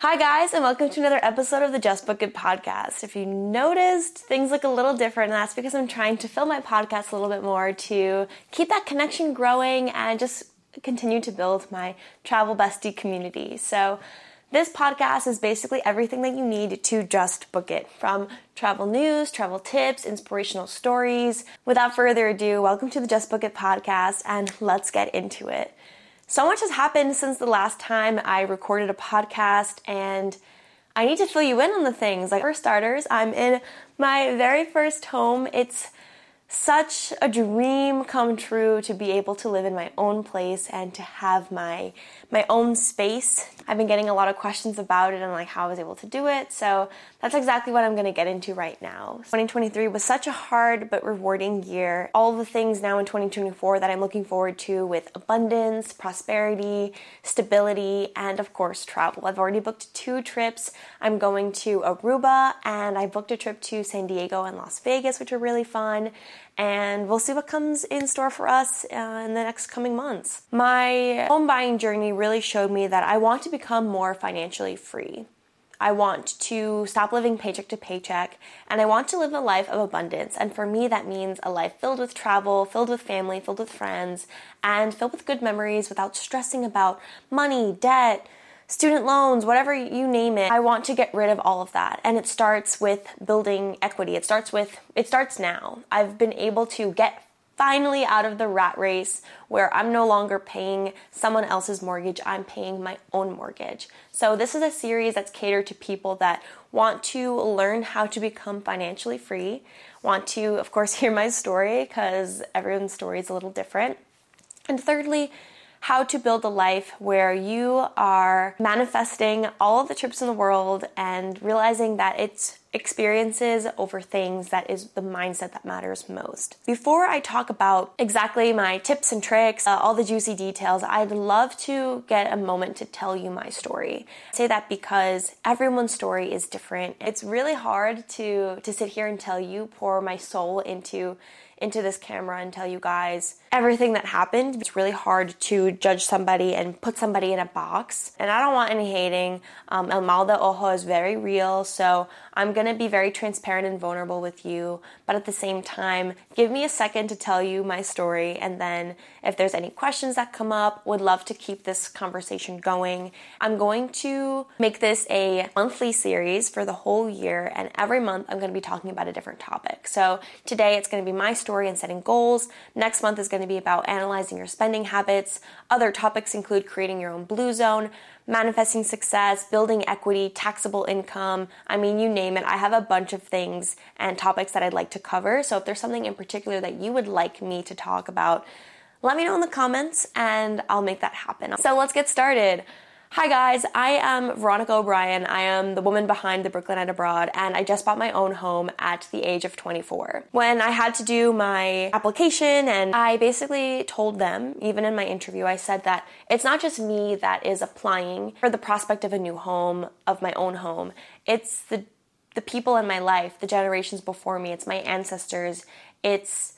Hi, guys, and welcome to another episode of the Just Book It podcast. If you noticed, things look a little different, and that's because I'm trying to fill my podcast a little bit more to keep that connection growing and just continue to build my travel bestie community. So, this podcast is basically everything that you need to just book it from travel news, travel tips, inspirational stories. Without further ado, welcome to the Just Book It podcast, and let's get into it. So much has happened since the last time I recorded a podcast, and I need to fill you in on the things. Like, for starters, I'm in my very first home. It's such a dream come true to be able to live in my own place and to have my my own space. I've been getting a lot of questions about it and like how I was able to do it. So that's exactly what I'm going to get into right now. 2023 was such a hard but rewarding year. All the things now in 2024 that I'm looking forward to with abundance, prosperity, stability, and of course travel. I've already booked two trips. I'm going to Aruba and I booked a trip to San Diego and Las Vegas, which are really fun and we'll see what comes in store for us uh, in the next coming months. My home buying journey really showed me that I want to become more financially free. I want to stop living paycheck to paycheck and I want to live a life of abundance. And for me, that means a life filled with travel, filled with family, filled with friends, and filled with good memories without stressing about money, debt, student loans, whatever you name it. I want to get rid of all of that. And it starts with building equity. It starts with, it starts now. I've been able to get finally out of the rat race where I'm no longer paying someone else's mortgage, I'm paying my own mortgage. So, this is a series that's catered to people that want to learn how to become financially free, want to, of course, hear my story because everyone's story is a little different. And thirdly, how to build a life where you are manifesting all of the trips in the world and realizing that it's experiences over things that is the mindset that matters most. Before I talk about exactly my tips and tricks, uh, all the juicy details, I'd love to get a moment to tell you my story. I say that because everyone's story is different. It's really hard to to sit here and tell you pour my soul into into this camera and tell you guys everything that happened. It's really hard to judge somebody and put somebody in a box. And I don't want any hating. Um, El Mal de Ojo is very real, so I'm gonna be very transparent and vulnerable with you. But at the same time, give me a second to tell you my story, and then if there's any questions that come up, would love to keep this conversation going. I'm going to make this a monthly series for the whole year, and every month I'm gonna be talking about a different topic. So today it's gonna be my story and setting goals. Next month is gonna to be about analyzing your spending habits. Other topics include creating your own blue zone, manifesting success, building equity, taxable income. I mean, you name it. I have a bunch of things and topics that I'd like to cover. So if there's something in particular that you would like me to talk about, let me know in the comments and I'll make that happen. So let's get started. Hi guys, I am Veronica O'Brien. I am the woman behind the Brooklynite Abroad, and I just bought my own home at the age of 24. When I had to do my application, and I basically told them, even in my interview, I said that it's not just me that is applying for the prospect of a new home, of my own home. It's the the people in my life, the generations before me, it's my ancestors, it's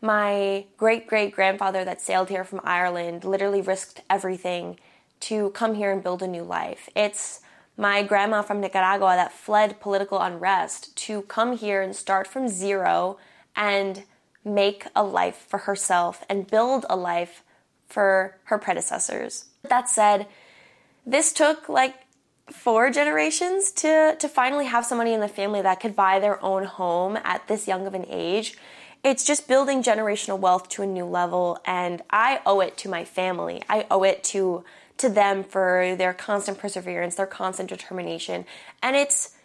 my great great grandfather that sailed here from Ireland, literally risked everything to come here and build a new life. It's my grandma from Nicaragua that fled political unrest to come here and start from zero and make a life for herself and build a life for her predecessors. That said, this took like four generations to to finally have somebody in the family that could buy their own home at this young of an age. It's just building generational wealth to a new level and I owe it to my family. I owe it to to them for their constant perseverance, their constant determination. And it's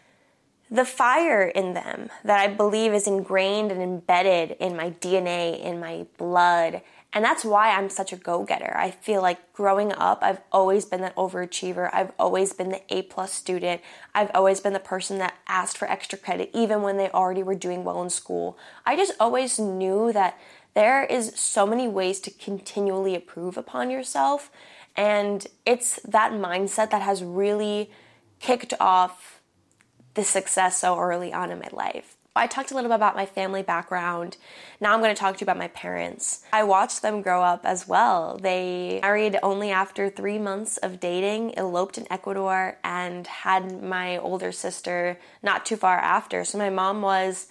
the fire in them that I believe is ingrained and embedded in my DNA, in my blood. And that's why I'm such a go getter. I feel like growing up, I've always been that overachiever. I've always been the A plus student. I've always been the person that asked for extra credit, even when they already were doing well in school. I just always knew that there is so many ways to continually improve upon yourself and it's that mindset that has really kicked off the success so early on in my life. I talked a little bit about my family background. Now I'm going to talk to you about my parents. I watched them grow up as well. They married only after three months of dating, eloped in Ecuador, and had my older sister not too far after. So my mom was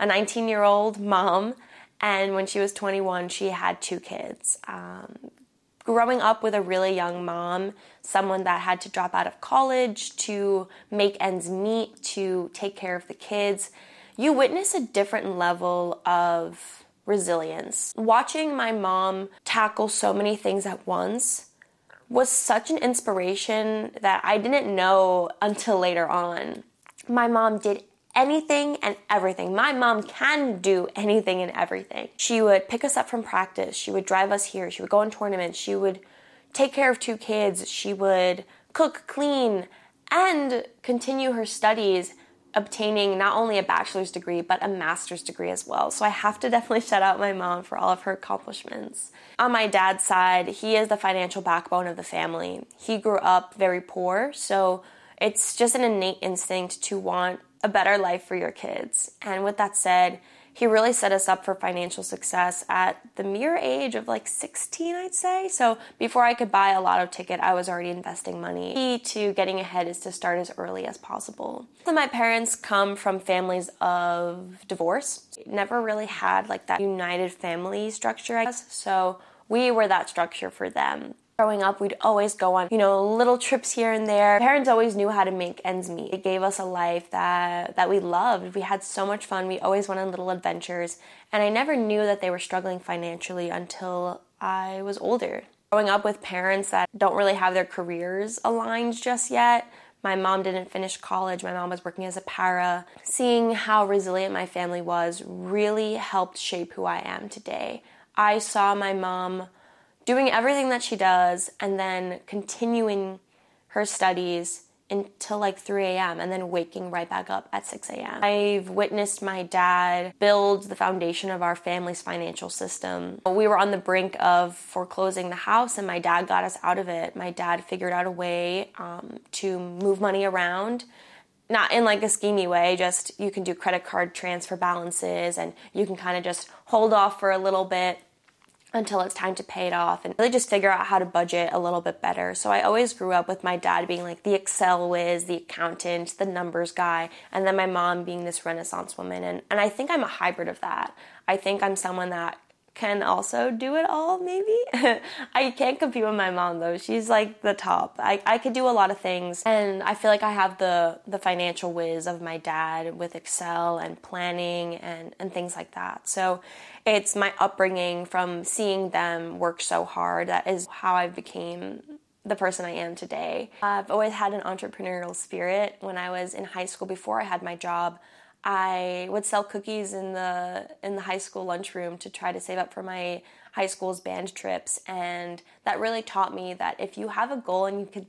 a 19 year old mom, and when she was 21, she had two kids. Um, growing up with a really young mom, someone that had to drop out of college to make ends meet, to take care of the kids, you witness a different level of resilience. Watching my mom tackle so many things at once was such an inspiration that I didn't know until later on. My mom did anything and everything. My mom can do anything and everything. She would pick us up from practice, she would drive us here, she would go on tournaments, she would take care of two kids, she would cook, clean, and continue her studies obtaining not only a bachelor's degree but a master's degree as well. So I have to definitely shout out my mom for all of her accomplishments. On my dad's side, he is the financial backbone of the family. He grew up very poor, so it's just an innate instinct to want a better life for your kids. And with that said, he really set us up for financial success at the mere age of like 16, I'd say. So before I could buy a lotto ticket, I was already investing money. Key to getting ahead is to start as early as possible. So my parents come from families of divorce. Never really had like that united family structure, I guess. So we were that structure for them. Growing up, we'd always go on, you know, little trips here and there. Parents always knew how to make ends meet. It gave us a life that that we loved. We had so much fun. We always went on little adventures, and I never knew that they were struggling financially until I was older. Growing up with parents that don't really have their careers aligned just yet, my mom didn't finish college. My mom was working as a para. Seeing how resilient my family was really helped shape who I am today. I saw my mom doing everything that she does and then continuing her studies until like 3 a.m. and then waking right back up at 6 a.m. I've witnessed my dad build the foundation of our family's financial system. We were on the brink of foreclosing the house and my dad got us out of it. My dad figured out a way um, to move money around not in like a schemy way, just you can do credit card transfer balances and you can kind of just hold off for a little bit until it's time to pay it off and really just figure out how to budget a little bit better. So I always grew up with my dad being like the Excel whiz, the accountant, the numbers guy, and then my mom being this renaissance woman. And, and I think I'm a hybrid of that. I think I'm someone that can also do it all, maybe. I can't compete with my mom though. She's like the top. I, I could do a lot of things and I feel like I have the the financial whiz of my dad with Excel and planning and, and things like that. So it's my upbringing from seeing them work so hard that is how I became the person I am today. I've always had an entrepreneurial spirit. When I was in high school before I had my job, I would sell cookies in the in the high school lunchroom to try to save up for my high school's band trips and that really taught me that if you have a goal and you could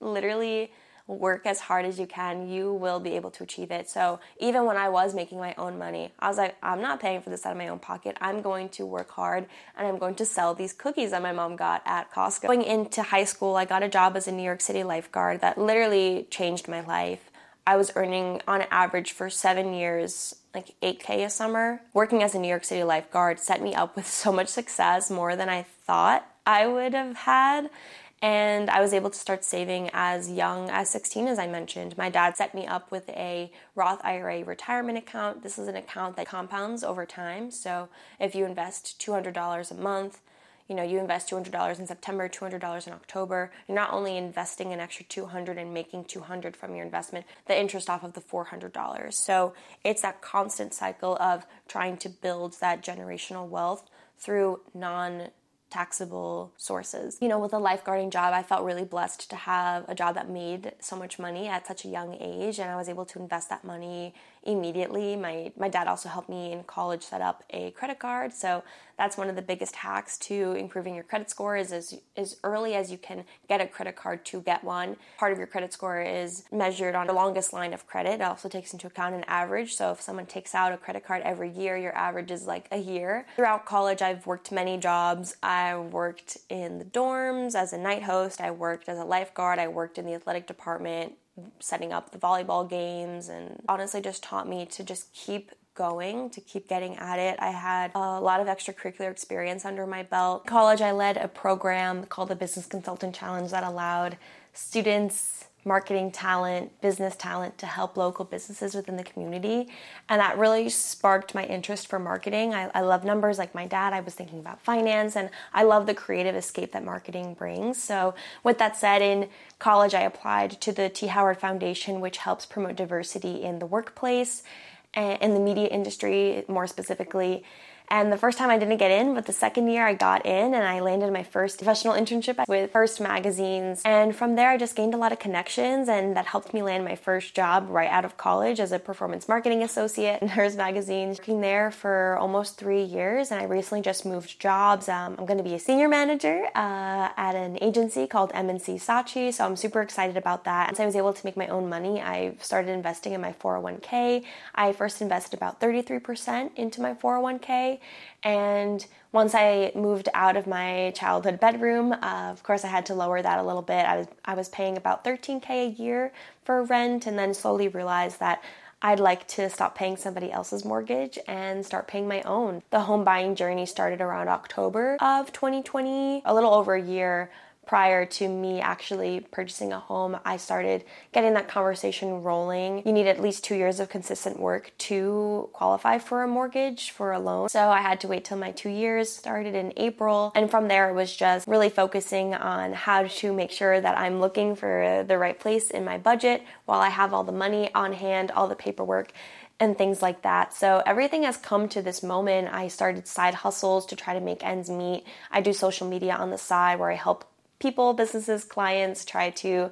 literally work as hard as you can, you will be able to achieve it. So, even when I was making my own money, I was like, I'm not paying for this out of my own pocket. I'm going to work hard and I'm going to sell these cookies that my mom got at Costco. Going into high school, I got a job as a New York City lifeguard that literally changed my life. I was earning on average for seven years like 8K a summer. Working as a New York City lifeguard set me up with so much success, more than I thought I would have had. And I was able to start saving as young as 16, as I mentioned. My dad set me up with a Roth IRA retirement account. This is an account that compounds over time. So if you invest $200 a month, you know, you invest $200 in September, $200 in October, you're not only investing an extra 200 and making 200 from your investment, the interest off of the $400. So it's that constant cycle of trying to build that generational wealth through non taxable sources. You know, with a lifeguarding job, I felt really blessed to have a job that made so much money at such a young age and I was able to invest that money immediately. My my dad also helped me in college set up a credit card. So that's one of the biggest hacks to improving your credit score is as, as early as you can get a credit card to get one. Part of your credit score is measured on the longest line of credit. It also takes into account an average. So if someone takes out a credit card every year, your average is like a year. Throughout college, I've worked many jobs. I worked in the dorms as a night host. I worked as a lifeguard. I worked in the athletic department setting up the volleyball games and honestly just taught me to just keep going, to keep getting at it. I had a lot of extracurricular experience under my belt. College, I led a program called the Business Consultant Challenge that allowed students marketing talent, business talent to help local businesses within the community. And that really sparked my interest for marketing. I, I, love numbers like my dad. I was thinking about finance and I love the creative escape that marketing brings. So, with that said, in college, I applied to the T. Howard Foundation, which helps promote diversity in the workplace and in the media industry more specifically. And the first time I didn't get in, but the second year I got in and I landed my first professional internship with Hearst Magazines. And from there, I just gained a lot of connections, and that helped me land my first job right out of college as a performance marketing associate in Hearst Magazines. Working there for almost three years, and I recently just moved jobs. Um, I'm going to be a senior manager uh, at an agency called M&C Saatchi, so I'm super excited about that. Once I was able to make my own money, I started investing in my 401k. I first invested about 33% into my 401k and once I moved out of my childhood bedroom, uh, of course, I had to lower that a little bit. I was, I was paying about 13K a year for rent, and then slowly realized that I'd like to stop paying somebody else's mortgage and start paying my own. The home buying journey started around October of 2020, a little over a year prior to me actually purchasing a home, I started getting that conversation rolling. You need at least two years of consistent work to qualify for a mortgage, for a loan. So I had to wait till my two years started in April. And from there, it was just really focusing on how to make sure that I'm looking for the right place in my budget while I have all the money on hand, all the paperwork and things like that. So everything has come to this moment. I started side hustles to try to make ends meet. I do social media on the side where I help people, businesses, clients try to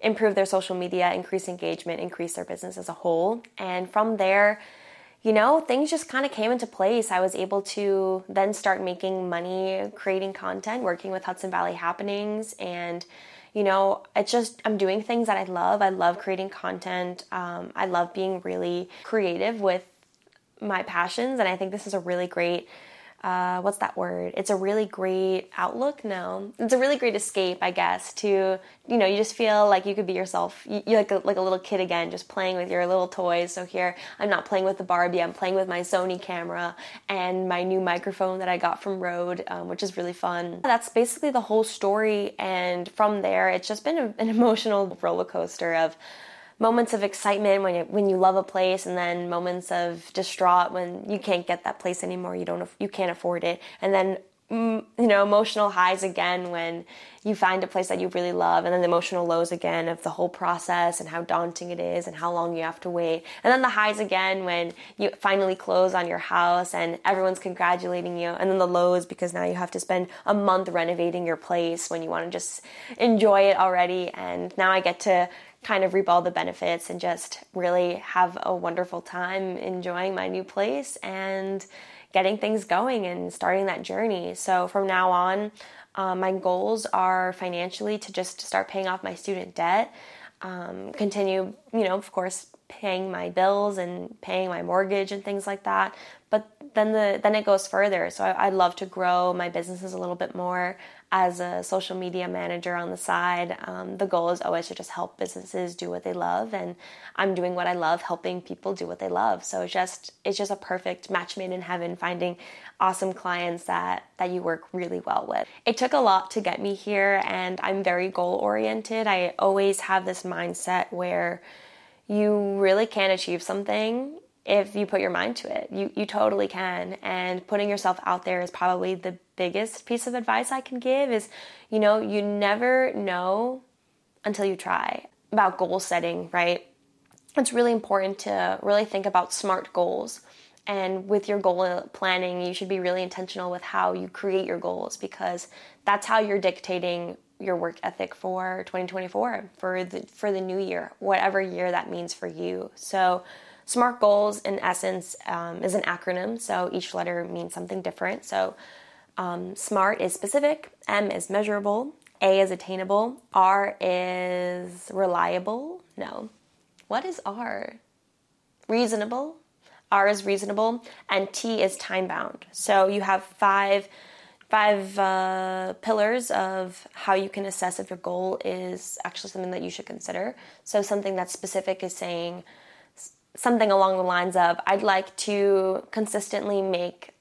improve their social media, increase engagement, increase their business as a whole. And from there, you know, things just kind of came into place. I was able to then start making money creating content, working with Hudson Valley Happenings. And, you know, it's just, I'm doing things that I love. I love creating content. Um, I love being really creative with my passions. And I think this is a really great uh, what's that word? It's a really great outlook. No, it's a really great escape, I guess. To you know, you just feel like you could be yourself. You, are like a, like a little kid again, just playing with your little toys. So here, I'm not playing with the Barbie. I'm playing with my Sony camera and my new microphone that I got from Rode, um, which is really fun. That's basically the whole story. And from there, it's just been a, an emotional roller coaster of moments of excitement when you, when you love a place and then moments of distraught when you can't get that place anymore you don't you can't afford it. And then mm, you know emotional highs again when you find a place that you really love and then the emotional lows again of the whole process and how daunting it is and how long you have to wait. And then the highs again when you finally close on your house and everyone's congratulating you and then the lows because now you have to spend a month renovating your place when you want to just enjoy it already. And now I get to kind of reap all the benefits and just really have a wonderful time enjoying my new place and getting things going and starting that journey. So from now on, um, my goals are financially to just start paying off my student debt, um, continue, you know, of course, paying my bills and paying my mortgage and things like that. But then the then it goes further. So I, would love to grow my businesses a little bit more as a social media manager on the side. Um, the goal is always to just help businesses do what they love, and I'm doing what I love, helping people do what they love. So it's just it's just a perfect match made in heaven, finding awesome clients that that you work really well with. It took a lot to get me here, and I'm very goal oriented. I always have this mindset where you really can achieve something if you put your mind to it. You you totally can. And putting yourself out there is probably the biggest piece of advice I can give is, you know, you never know until you try. About goal setting, right? It's really important to really think about smart goals. And with your goal planning, you should be really intentional with how you create your goals because that's how you're dictating your work ethic for 2024 for the for the new year, whatever year that means for you. So SMART goals, in essence, um, is an acronym, so each letter means something different. So, um, SMART is specific, M is measurable, A is attainable, R is reliable. No. What is R? Reasonable. R is reasonable, and T is time bound. So, you have five five uh, pillars of how you can assess if your goal is actually something that you should consider. So, something that's specific is saying, something along the lines of I'd like to consistently make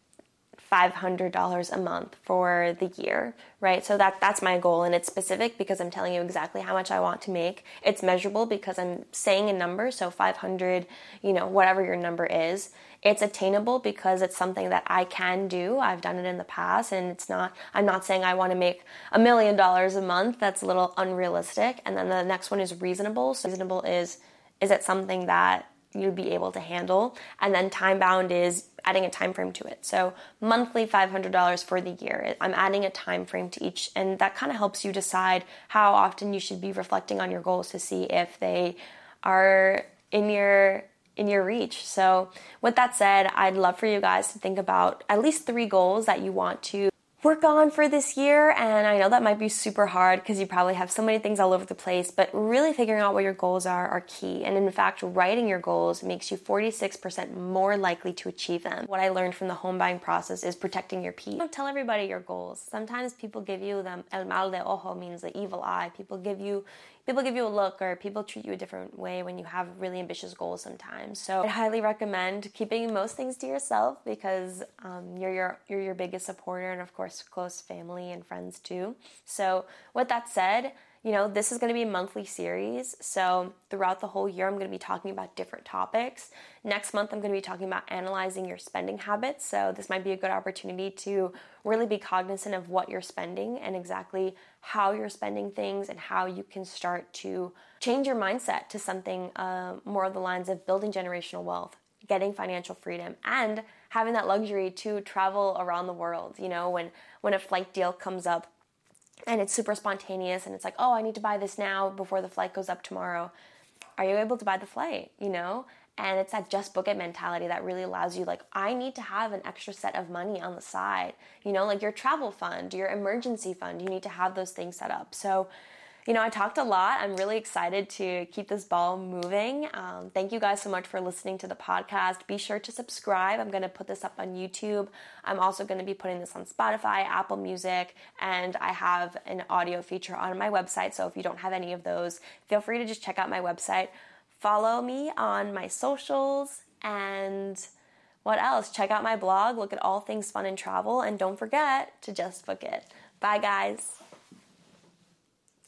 $500 a month for the year, right? So that that's my goal and it's specific because I'm telling you exactly how much I want to make. It's measurable because I'm saying a number, so 500, you know, whatever your number is. It's attainable because it's something that I can do. I've done it in the past and it's not I'm not saying I want to make a million dollars a month. That's a little unrealistic. And then the next one is reasonable. So reasonable is is it something that you'd be able to handle? And then time bound is adding a time frame to it. So monthly $500 for the year. I'm adding a time frame to each and that kind of helps you decide how often you should be reflecting on your goals to see if they are in your in your reach. So, with that said, I'd love for you guys to think about at least 3 goals that you want to work on for this year. And I know that might be super hard because you probably have so many things all over the place, but really figuring out what your goals are are key. And in fact, writing your goals makes you 46% more likely to achieve them. What I learned from the home buying process is protecting your peace. Don't tell everybody your goals. Sometimes people give you them, el mal de ojo means the evil eye. People give you, people give you a look or people treat you a different way when you have really ambitious goals sometimes. So I highly recommend keeping most things to yourself because um, you're your you're your biggest supporter and of course close family and friends too. So with that said, you know, this is going to be a monthly series. So, throughout the whole year, I'm going to be talking about different topics. Next month, I'm going to be talking about analyzing your spending habits. So, this might be a good opportunity to really be cognizant of what you're spending and exactly how you're spending things and how you can start to change your mindset to something uh, more of the lines of building generational wealth, getting financial freedom, and having that luxury to travel around the world. You know, when, when a flight deal comes up, and it's super spontaneous and it's like, oh, I need to buy this now before the flight goes up tomorrow. Are you able to buy the flight? You know? And it's that just book it mentality that really allows you, like, I need to have an extra set of money on the side. You know, like your travel fund, your emergency fund, you need to have those things set up. So, you know, I talked a lot. I'm really excited to keep this ball moving. Um, thank you guys so much for listening to the podcast. Be sure to subscribe. I'm going to put this up on YouTube. I'm also going to be putting this on Spotify, Apple Music, and I have an audio feature on my website. So if you don't have any of those, feel free to just check out my website. Follow me on my socials and what else? Check out my blog, look at all things fun and travel, and don't forget to just book it. Bye, guys.